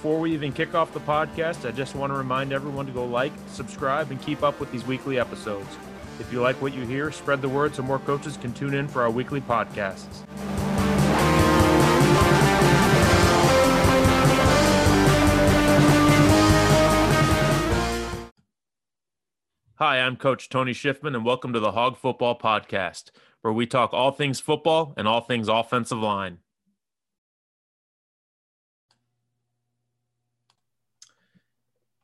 before we even kick off the podcast, I just want to remind everyone to go like, subscribe, and keep up with these weekly episodes. If you like what you hear, spread the word so more coaches can tune in for our weekly podcasts. Hi, I'm Coach Tony Schiffman, and welcome to the Hog Football Podcast, where we talk all things football and all things offensive line.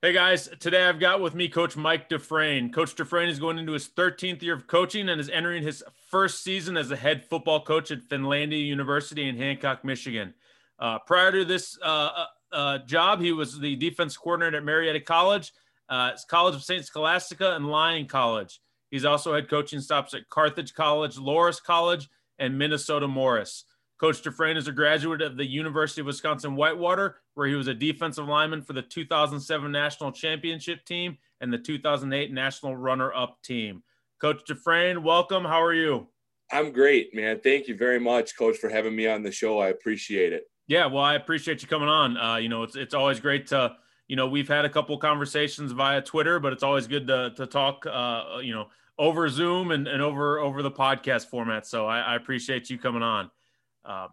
Hey guys, today I've got with me Coach Mike Dufresne. Coach Dufresne is going into his 13th year of coaching and is entering his first season as a head football coach at Finlandia University in Hancock, Michigan. Uh, prior to this uh, uh, uh job, he was the defense coordinator at Marietta College, uh, College of St. Scholastica, and Lyon College. He's also had coaching stops at Carthage College, Loras College, and Minnesota Morris. Coach Dufresne is a graduate of the University of Wisconsin Whitewater, where he was a defensive lineman for the 2007 National Championship team and the 2008 National Runner Up team. Coach Dufresne, welcome. How are you? I'm great, man. Thank you very much, Coach, for having me on the show. I appreciate it. Yeah, well, I appreciate you coming on. Uh, you know, it's it's always great to, you know, we've had a couple conversations via Twitter, but it's always good to to talk, uh, you know, over Zoom and, and over over the podcast format. So I, I appreciate you coming on. Uh,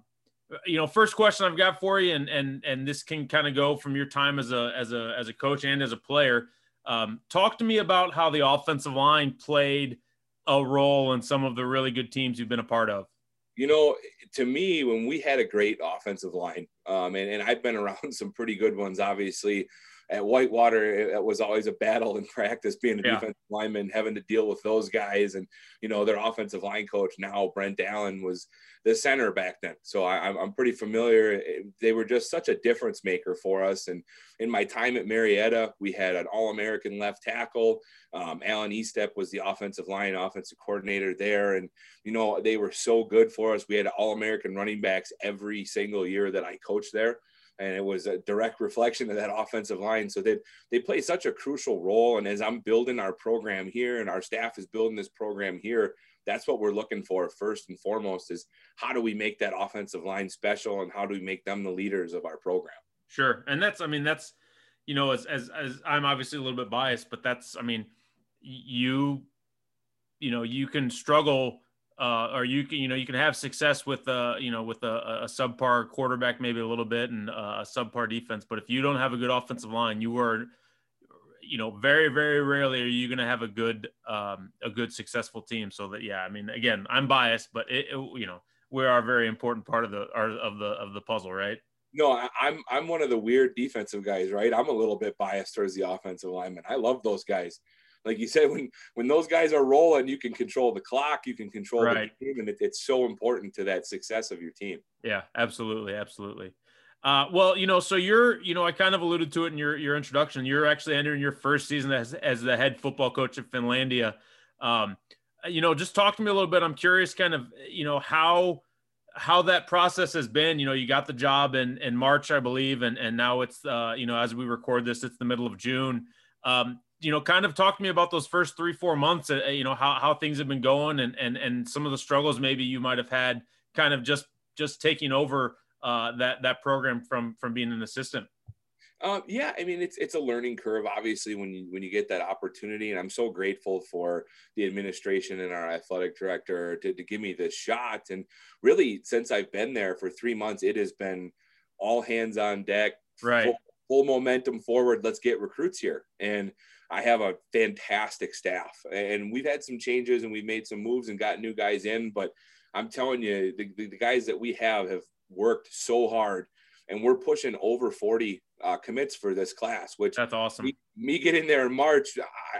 you know, first question I've got for you, and and and this can kind of go from your time as a as a as a coach and as a player. Um, talk to me about how the offensive line played a role in some of the really good teams you've been a part of. You know, to me, when we had a great offensive line, um, and, and I've been around some pretty good ones, obviously at Whitewater, it, was always a battle in practice being a yeah. defensive lineman, having to deal with those guys. And, you know, their offensive line coach now, Brent Allen, was the center back then. So I, am pretty familiar. They were just such a difference maker for us. And in my time at Marietta, we had an All American left tackle. Um, Alan Estep was the offensive line offensive coordinator there. And, you know, they were so good for us. We had All American running backs every single year that I coached there and it was a direct reflection of that offensive line. So they they play such a crucial role. And as I'm building our program here, and our staff is building this program here, that's what we're looking for first and foremost is how do we make that offensive line special, and how do we make them the leaders of our program? Sure, and that's I mean that's you know as as, as I'm obviously a little bit biased, but that's I mean you you know you can struggle uh, or you can you know you can have success with uh you know with a, a subpar quarterback maybe a little bit and uh, a subpar defense but if you don't have a good offensive line you are you know very very rarely are you going to have a good um, a good successful team so that yeah i mean again i'm biased but it, it you know we are a very important part of the of the of the puzzle right no, I, I'm I'm one of the weird defensive guys, right? I'm a little bit biased towards the offensive lineman. I love those guys like you said, when when those guys are rolling, you can control the clock, you can control right. the team, and it, it's so important to that success of your team. Yeah, absolutely, absolutely. Uh, well, you know, so you're, you know, I kind of alluded to it in your your introduction. You're actually entering your first season as as the head football coach at Finlandia. Um, you know, just talk to me a little bit. I'm curious, kind of, you know, how how that process has been. You know, you got the job in in March, I believe, and and now it's, uh, you know, as we record this, it's the middle of June. Um, you know, kind of talk to me about those first three, four months, uh, you know, how, how things have been going and, and, and some of the struggles maybe you might've had kind of just, just taking over uh, that, that program from, from being an assistant. Um, yeah, I mean it's it's a learning curve, obviously, when you when you get that opportunity, and I'm so grateful for the administration and our athletic director to, to give me this shot. And really, since I've been there for three months, it has been all hands on deck, right? Full, full momentum forward. Let's get recruits here, and I have a fantastic staff, and we've had some changes and we've made some moves and got new guys in. But I'm telling you, the, the, the guys that we have have worked so hard, and we're pushing over 40 uh, commits for this class, which that's awesome. Me, me getting there in March,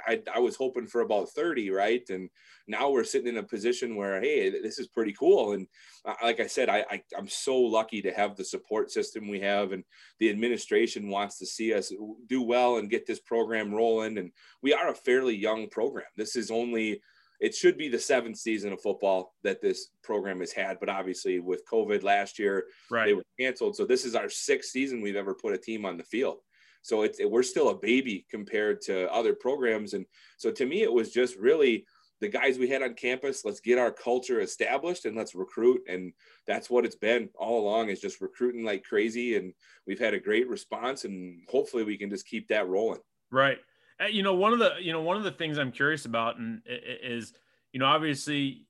I, I, I, was hoping for about 30, right? And now we're sitting in a position where, hey, this is pretty cool. And uh, like I said, I, I I'm so lucky to have the support system we have, and the administration wants to see us do well and get this program rolling. And we are a fairly young program. This is only it should be the seventh season of football that this program has had. But obviously, with COVID last year, right. they were canceled. So this is our sixth season we've ever put a team on the field. So it's it, we're still a baby compared to other programs. And so to me, it was just really the guys we had on campus. Let's get our culture established and let's recruit. And that's what it's been all along is just recruiting like crazy. And we've had a great response and hopefully we can just keep that rolling. Right. Uh, you know, one of the, you know, one of the things I'm curious about and is, you know, obviously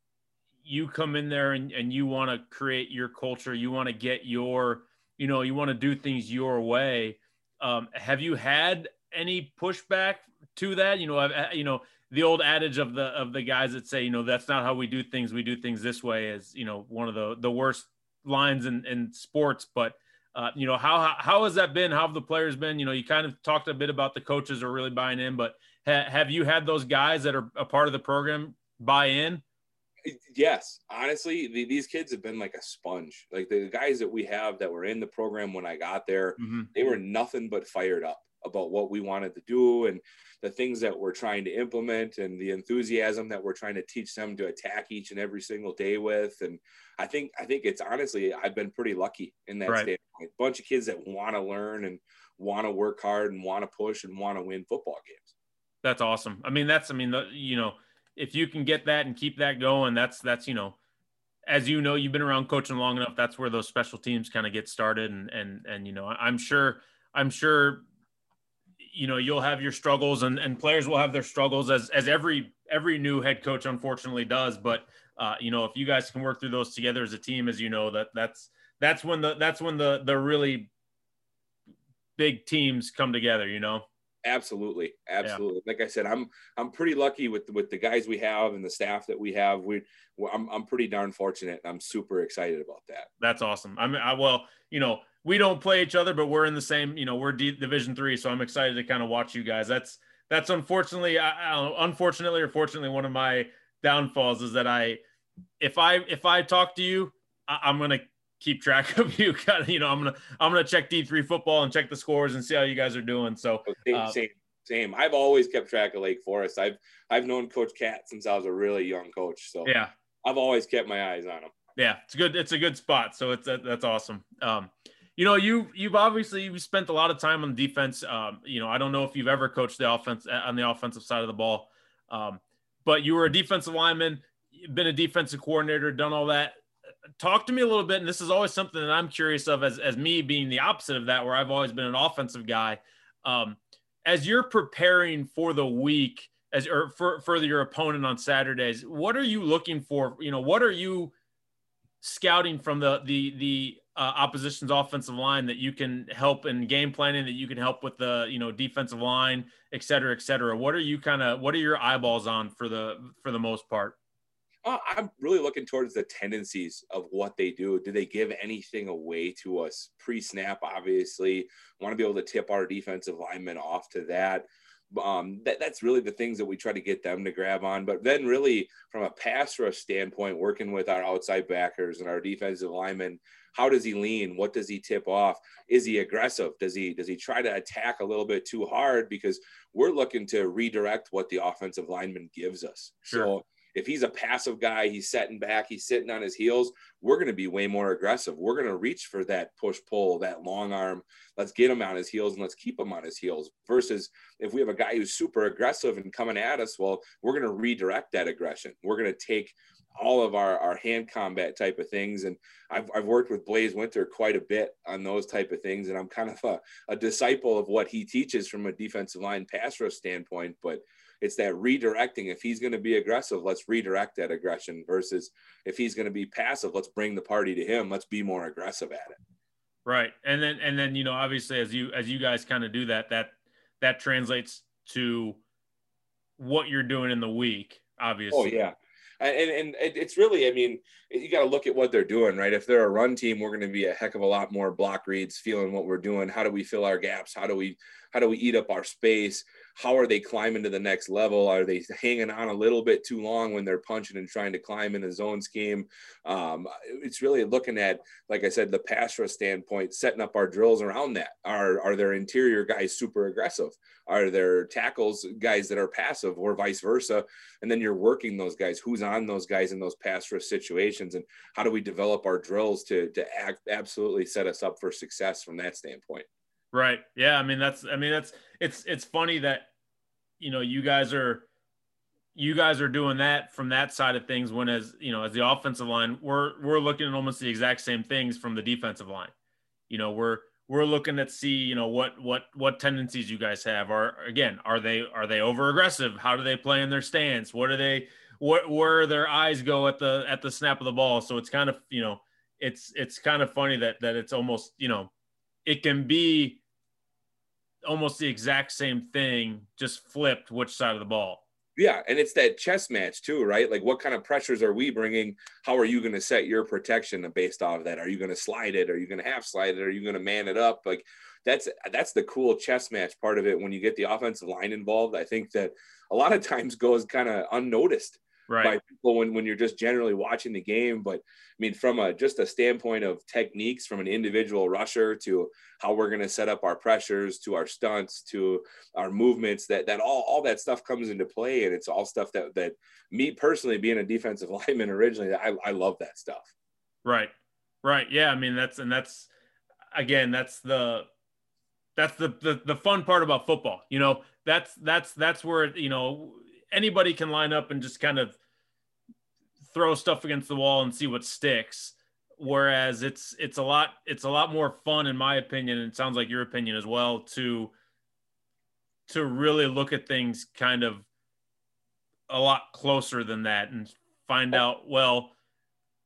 you come in there and, and you want to create your culture. You want to get your, you know, you want to do things your way. Um, have you had any pushback to that? You know, I've, you know, the old adage of the of the guys that say, you know, that's not how we do things. We do things this way is, you know, one of the the worst lines in in sports. But uh, you know, how how has that been? How have the players been? You know, you kind of talked a bit about the coaches are really buying in, but ha- have you had those guys that are a part of the program buy in? Yes, honestly, the, these kids have been like a sponge. Like the guys that we have that were in the program when I got there, mm-hmm. they were nothing but fired up about what we wanted to do and the things that we're trying to implement and the enthusiasm that we're trying to teach them to attack each and every single day with. And i think i think it's honestly i've been pretty lucky in that right. standpoint. A bunch of kids that want to learn and want to work hard and want to push and want to win football games. That's awesome. I mean that's i mean the, you know if you can get that and keep that going that's that's you know as you know you've been around coaching long enough that's where those special teams kind of get started. And and and you know i'm sure i'm sure you know you'll have your struggles and, and players will have their struggles as as every every new head coach unfortunately does. But uh, you know if you guys can work through those together as a team as you know that that's that's when the that's when the the really big teams come together you know? Absolutely. Absolutely. Yeah. like i said i'm i'm pretty lucky with with the guys we have and the staff that we have. We i'm, I'm pretty darn fortunate. I'm super excited about that. That's awesome. I mean I, well you know we don't play each other, but we're in the same, you know, we're D- Division three, so I'm excited to kind of watch you guys. That's that's unfortunately, I, I know, unfortunately or fortunately, one of my downfalls is that I, if I if I talk to you, I, am gonna keep track of you. Kind of, you know, I'm gonna I'm gonna check D3 football and check the scores and see how you guys are doing. So same, uh, same, same. I've always kept track of Lake Forest. I've I've known Coach Cat since I was a really young coach. So yeah, I've always kept my eyes on him. Yeah, it's good. It's a good spot. So it's that's awesome. Um, you know, you you've obviously you've spent a lot of time on defense. Um, you know, I don't know if you've ever coached the offense uh, on the offensive side of the ball, um, but you were a defensive lineman, been a defensive coordinator, done all that. Talk to me a little bit, and this is always something that I'm curious of, as as me being the opposite of that, where I've always been an offensive guy. Um, as you're preparing for the week, as or for for your opponent on Saturdays, what are you looking for? You know, what are you scouting from the the the uh, opposition's offensive line that you can help in game planning, that you can help with the you know defensive line, et cetera, et cetera. What are you kind of what are your eyeballs on for the for the most part? Uh, I'm really looking towards the tendencies of what they do. Do they give anything away to us pre-snap? Obviously, want to be able to tip our defensive linemen off to that um, that, that's really the things that we try to get them to grab on. But then, really, from a pass rush standpoint, working with our outside backers and our defensive linemen, how does he lean? What does he tip off? Is he aggressive? Does he does he try to attack a little bit too hard? Because we're looking to redirect what the offensive lineman gives us. Sure. So if he's a passive guy, he's setting back, he's sitting on his heels, we're going to be way more aggressive. We're going to reach for that push pull, that long arm. Let's get him on his heels and let's keep him on his heels. Versus if we have a guy who's super aggressive and coming at us, well, we're going to redirect that aggression. We're going to take all of our, our hand combat type of things. And I've, I've worked with Blaze Winter quite a bit on those type of things. And I'm kind of a, a disciple of what he teaches from a defensive line pass rush standpoint. But it's that redirecting. If he's going to be aggressive, let's redirect that aggression versus if he's going to be passive, let's bring the party to him. Let's be more aggressive at it. Right. And then, and then, you know, obviously as you, as you guys kind of do that, that, that translates to what you're doing in the week, oh, obviously. Oh yeah and and it's really, I mean, you got to look at what they're doing, right? If they're a run team, we're going to be a heck of a lot more block reads, feeling what we're doing. How do we fill our gaps? How do we how do we eat up our space? How are they climbing to the next level? Are they hanging on a little bit too long when they're punching and trying to climb in a zone scheme? Um, it's really looking at, like I said, the pass rush standpoint, setting up our drills around that. Are are their interior guys super aggressive? Are there tackles guys that are passive, or vice versa? And then you're working those guys. Who's on those guys in those pass rush situations, and how do we develop our drills to to act, absolutely set us up for success from that standpoint? Right. Yeah. I mean, that's, I mean, that's, it's, it's funny that, you know, you guys are, you guys are doing that from that side of things when as you know as the offensive line we're we're looking at almost the exact same things from the defensive line you know we're we're looking at see you know what what what tendencies you guys have are again are they are they over aggressive how do they play in their stance what are they what where their eyes go at the at the snap of the ball so it's kind of you know it's it's kind of funny that that it's almost you know it can be almost the exact same thing just flipped which side of the ball yeah, and it's that chess match too, right? Like, what kind of pressures are we bringing? How are you going to set your protection based off of that? Are you going to slide it? Are you going to half slide it? Are you going to man it up? Like, that's that's the cool chess match part of it. When you get the offensive line involved, I think that a lot of times goes kind of unnoticed right. by people when, when you're just generally watching the game. But I mean, from a just a standpoint of techniques, from an individual rusher to how we're going to set up our pressures, to our stunts, to our movements, that that all all that stuff comes into play, and it's all stuff that that me personally, being a defensive lineman originally, I, I love that stuff. Right, right, yeah. I mean, that's and that's again, that's the that's the, the the fun part about football you know that's that's that's where you know anybody can line up and just kind of throw stuff against the wall and see what sticks. Whereas it's it's a lot it's a lot more fun in my opinion and it sounds like your opinion as well to to really look at things kind of a lot closer than that and find out well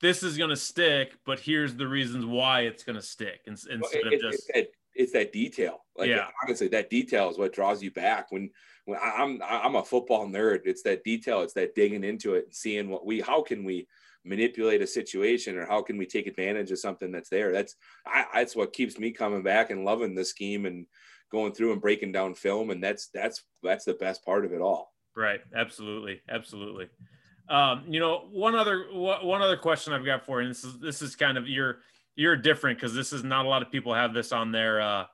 this is going to stick but here's the reasons why it's going to stick instead well, it, of just it, it's that detail. Like yeah. honestly, that detail is what draws you back. When when I'm I'm a football nerd, it's that detail. It's that digging into it and seeing what we how can we manipulate a situation or how can we take advantage of something that's there. That's I, that's what keeps me coming back and loving the scheme and going through and breaking down film. And that's that's that's the best part of it all. Right. Absolutely. Absolutely. Um, you know, one other one other question I've got for you. And this is this is kind of your you're different because this is not a lot of people have this on their uh,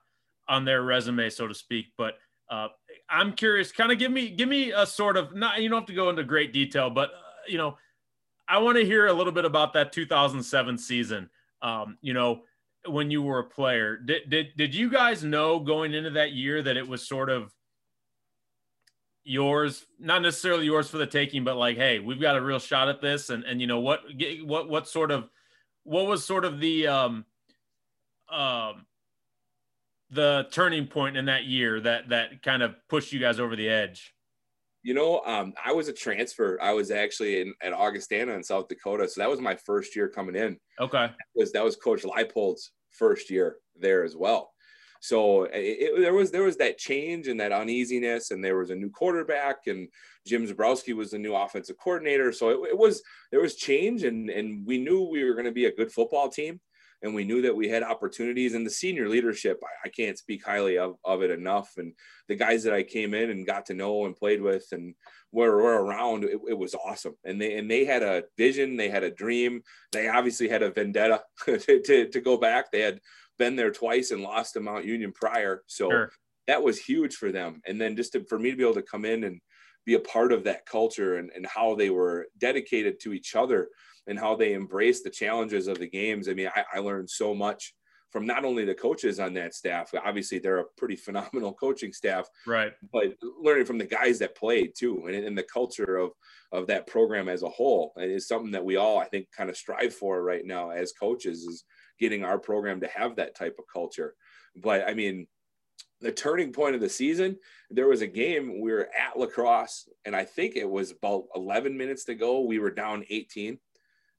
on their resume, so to speak. But uh, I'm curious, kind of give me give me a sort of not you don't have to go into great detail, but uh, you know, I want to hear a little bit about that 2007 season. Um, you know, when you were a player, did did did you guys know going into that year that it was sort of yours not necessarily yours for the taking but like hey we've got a real shot at this and and you know what what what sort of what was sort of the um, um, the turning point in that year that that kind of pushed you guys over the edge? You know, um, I was a transfer. I was actually in, at Augustana in South Dakota, so that was my first year coming in. Okay, that was that was Coach Leipold's first year there as well. So it, it, there was there was that change and that uneasiness, and there was a new quarterback, and Jim Zebrowski was the new offensive coordinator. So it, it was there was change, and and we knew we were going to be a good football team, and we knew that we had opportunities. And the senior leadership, I, I can't speak highly of, of it enough. And the guys that I came in and got to know and played with, and were, were around, it, it was awesome. And they and they had a vision, they had a dream, they obviously had a vendetta to, to, to go back. They had been there twice and lost to Mount Union prior. So sure. that was huge for them. And then just to, for me to be able to come in and be a part of that culture and, and how they were dedicated to each other and how they embraced the challenges of the games. I mean, I, I learned so much from not only the coaches on that staff, obviously they're a pretty phenomenal coaching staff, right? But learning from the guys that played too, and, and the culture of of that program as a whole, and is something that we all I think kind of strive for right now as coaches is getting our program to have that type of culture. But I mean, the turning point of the season, there was a game we were at La Crosse, and I think it was about 11 minutes to go. We were down 18,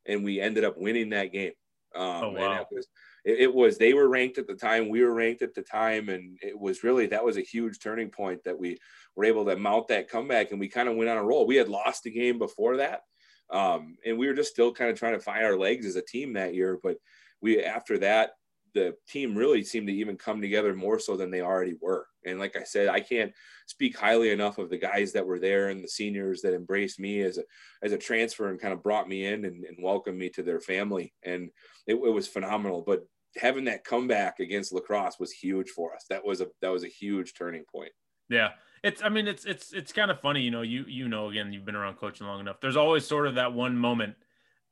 and we ended up winning that game. Um, oh, wow. And it was, it, it, was, they were ranked at the time, we were ranked at the time, and it was really, that was a huge turning point that we were able to mount that comeback, and we kind of went on a roll. We had lost the game before that, um, and we were just still kind of trying to find our legs as a team that year, but we after that the team really seemed to even come together more so than they already were. And like I said, I can't speak highly enough of the guys that were there and the seniors that embraced me as a as a transfer and kind of brought me in and, and welcomed me to their family. And it, it, was phenomenal. But having that comeback against La Crosse was huge for us. That was a that was a huge turning point. Yeah. It's I mean it's it's it's kind of funny, you know, you you know again, you've been around coaching long enough. There's always sort of that one moment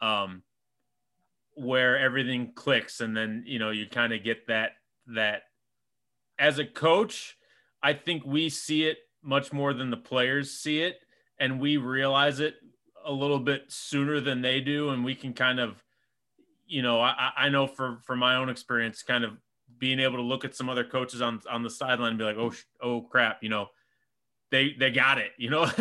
um where everything clicks and then you know you kind of get that that as a coach i think we see it much more than the players see it and we realize it a little bit sooner than they do, and we can kind of, you know, I, I know for for my own experience, kind of being able to look at some other coaches on on the sideline and be like, oh, oh crap, you know, they they got it, you know,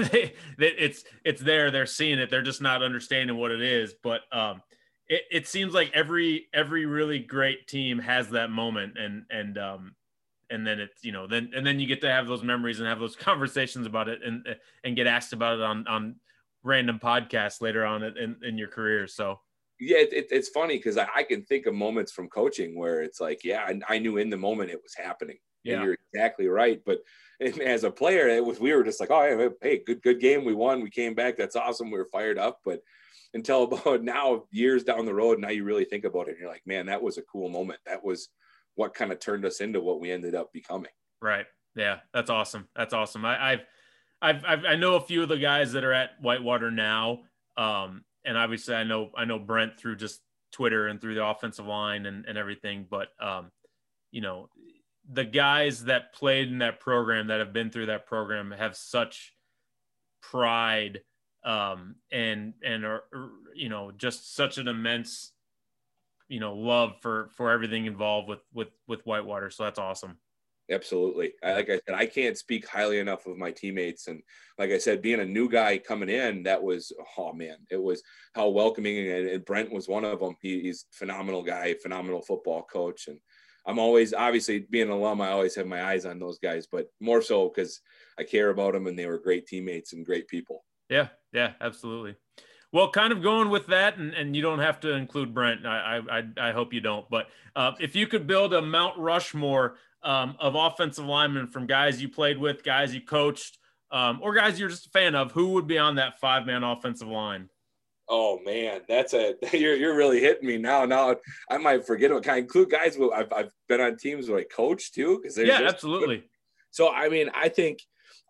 it's it's there, they're seeing it, they're just not understanding what it is. But um, it, it seems like every every really great team has that moment, and and um, and then it's you know then and then you get to have those memories and have those conversations about it and and get asked about it on on random podcasts later on in, in your career so yeah it, it's funny because I, I, can think of moments from coaching where it's like yeah I, I knew in the moment it was happening yeah and you're exactly right but as a player it was we were just like oh hey good good game we won we came back that's awesome we were fired up but until about now years down the road now you really think about it and you're like man that was a cool moment that was what kind of turned us into what we ended up becoming. Right. Yeah, that's awesome. That's awesome. I, I've, I've, I've, i know a few of the guys that are at Whitewater now, um, and obviously I know I know Brent through just Twitter and through the offensive line and, and everything. But um, you know, the guys that played in that program that have been through that program have such pride um, and and are you know just such an immense you know love for for everything involved with with with Whitewater. So that's awesome. Absolutely. Like I said, I can't speak highly enough of my teammates. And like I said, being a new guy coming in, that was, oh man, it was how welcoming. And, and Brent was one of them. He, he's phenomenal guy, phenomenal football coach. And I'm always, obviously being an alum, I always have my eyes on those guys, but more so because I care about them and they were great teammates and great people. Yeah. Yeah, absolutely. Well, kind of going with that, and, and you don't have to include Brent. I I, I hope you don't. But uh, if you could build a Mount Rushmore um, of offensive linemen from guys you played with, guys you coached, um, or guys you're just a fan of, who would be on that five man offensive line? Oh man, that's a you're you're really hitting me now. Now I might forget what kind of include guys. Who i've I've been on teams where I coach too because yeah, absolutely. So I mean, I think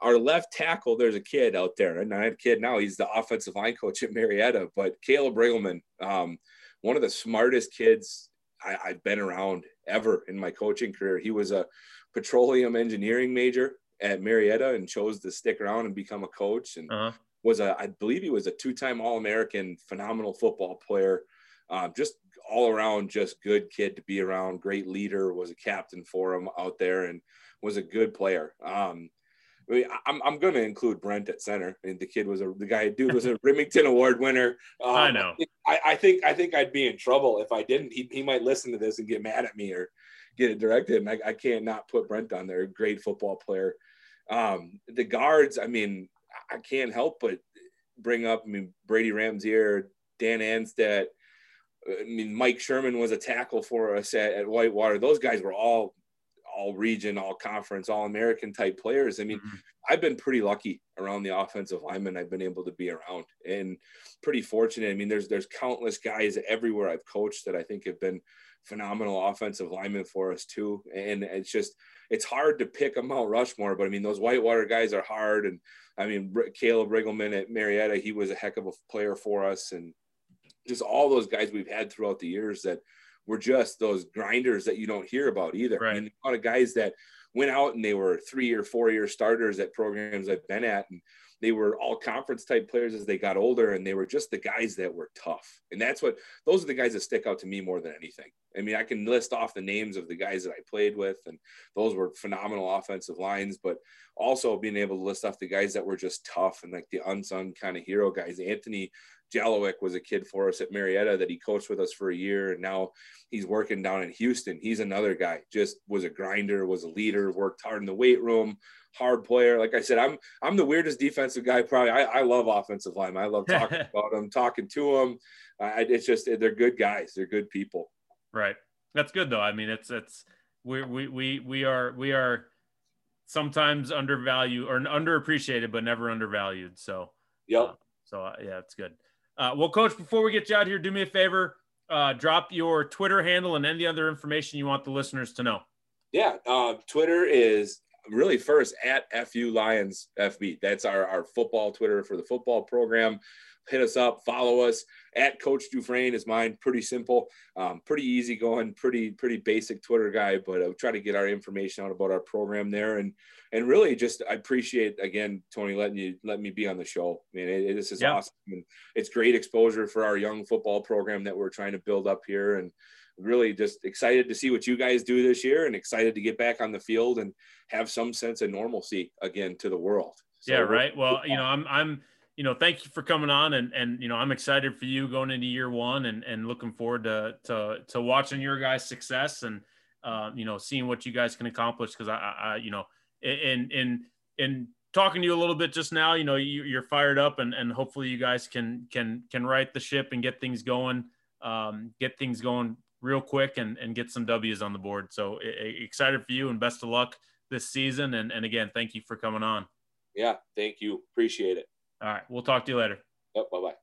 our left tackle, there's a kid out there, and not a kid now. He's the offensive line coach at Marietta. But Caleb Riggleman, um, one of the smartest kids I, have been around ever in my coaching career. He was a petroleum engineering major at Marietta and chose to stick around and become a coach. And uh-huh. was a, I believe he was a two-time All-American, phenomenal football player. Um, just all around, just good kid to be around. Great leader. Was a captain for him out there and was a good player. Um, I mean, I'm, I'm going to include Brent at center. I mean, the kid was a the guy dude was a Remington Award winner. Um, I know. I, I, think I think I'd be in trouble if I didn't. He, he might listen to this and get mad at me or get it directed. And I, I can't not put Brent on there. Great football player. Um, the guards. I mean, I can't help but bring up. I mean, Brady Ramsier, Dan Anstead. I mean, Mike Sherman was a tackle for us at, at Whitewater. Those guys were all all region, all conference, all American type players. I mean, mm-hmm. I've been pretty lucky around the offensive linemen I've been able to be around and pretty fortunate. I mean, there's there's countless guys everywhere I've coached that I think have been phenomenal offensive linemen for us too. And it's just it's hard to pick a Mount Rushmore, but I mean those Whitewater guys are hard. And I mean Caleb Riggleman at Marietta, he was a heck of a player for us, and just all those guys we've had throughout the years that were just those grinders that you don't hear about either. Right. I mean, a lot of guys that went out and they were three or four year starters at programs I've been at, and they were all conference type players as they got older, and they were just the guys that were tough. And that's what those are the guys that stick out to me more than anything. I mean, I can list off the names of the guys that I played with, and those were phenomenal offensive lines, but also being able to list off the guys that were just tough and like the unsung kind of hero guys. Anthony Jalowick was a kid for us at Marietta that he coached with us for a year, and now he's working down in Houston. He's another guy, just was a grinder, was a leader, worked hard in the weight room, hard player. Like I said, I'm I'm the weirdest defensive guy. Probably, I, I love offensive line. I love talking about them, talking to them. I, it's just they're good guys. They're good people. Right. That's good though. I mean, it's it's we we we we are we are sometimes undervalued or underappreciated, but never undervalued. So yeah. Uh, so uh, yeah, it's good. Uh, well, coach, before we get you out here, do me a favor. Uh, drop your Twitter handle and any other information you want the listeners to know. Yeah, uh, Twitter is really first at FU Lions FB. That's our, our football Twitter for the football program. Hit us up, follow us. at Coach Dufresne is mine. Pretty simple, um, pretty easy going, pretty pretty basic Twitter guy. But I try to get our information out about our program there, and and really just I appreciate again Tony letting you let me be on the show. I mean, it, it, this is yeah. awesome, and it's great exposure for our young football program that we're trying to build up here, and really just excited to see what you guys do this year, and excited to get back on the field and have some sense of normalcy again to the world. So yeah, right. Well, you know, I'm I'm you know, thank you for coming on, and and you know, I'm excited for you going into year one, and and looking forward to to to watching your guys' success, and uh, you know, seeing what you guys can accomplish. Because I, I, you know, in in in talking to you a little bit just now, you know, you, you're fired up, and and hopefully you guys can can can right the ship and get things going, um, get things going real quick, and and get some W's on the board. So excited for you, and best of luck this season. And and again, thank you for coming on. Yeah, thank you. Appreciate it. All right. We'll talk to you later. Yep. Bye bye.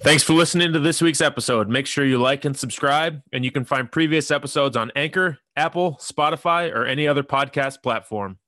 Thanks for listening to this week's episode. Make sure you like and subscribe, and you can find previous episodes on Anchor, Apple, Spotify, or any other podcast platform.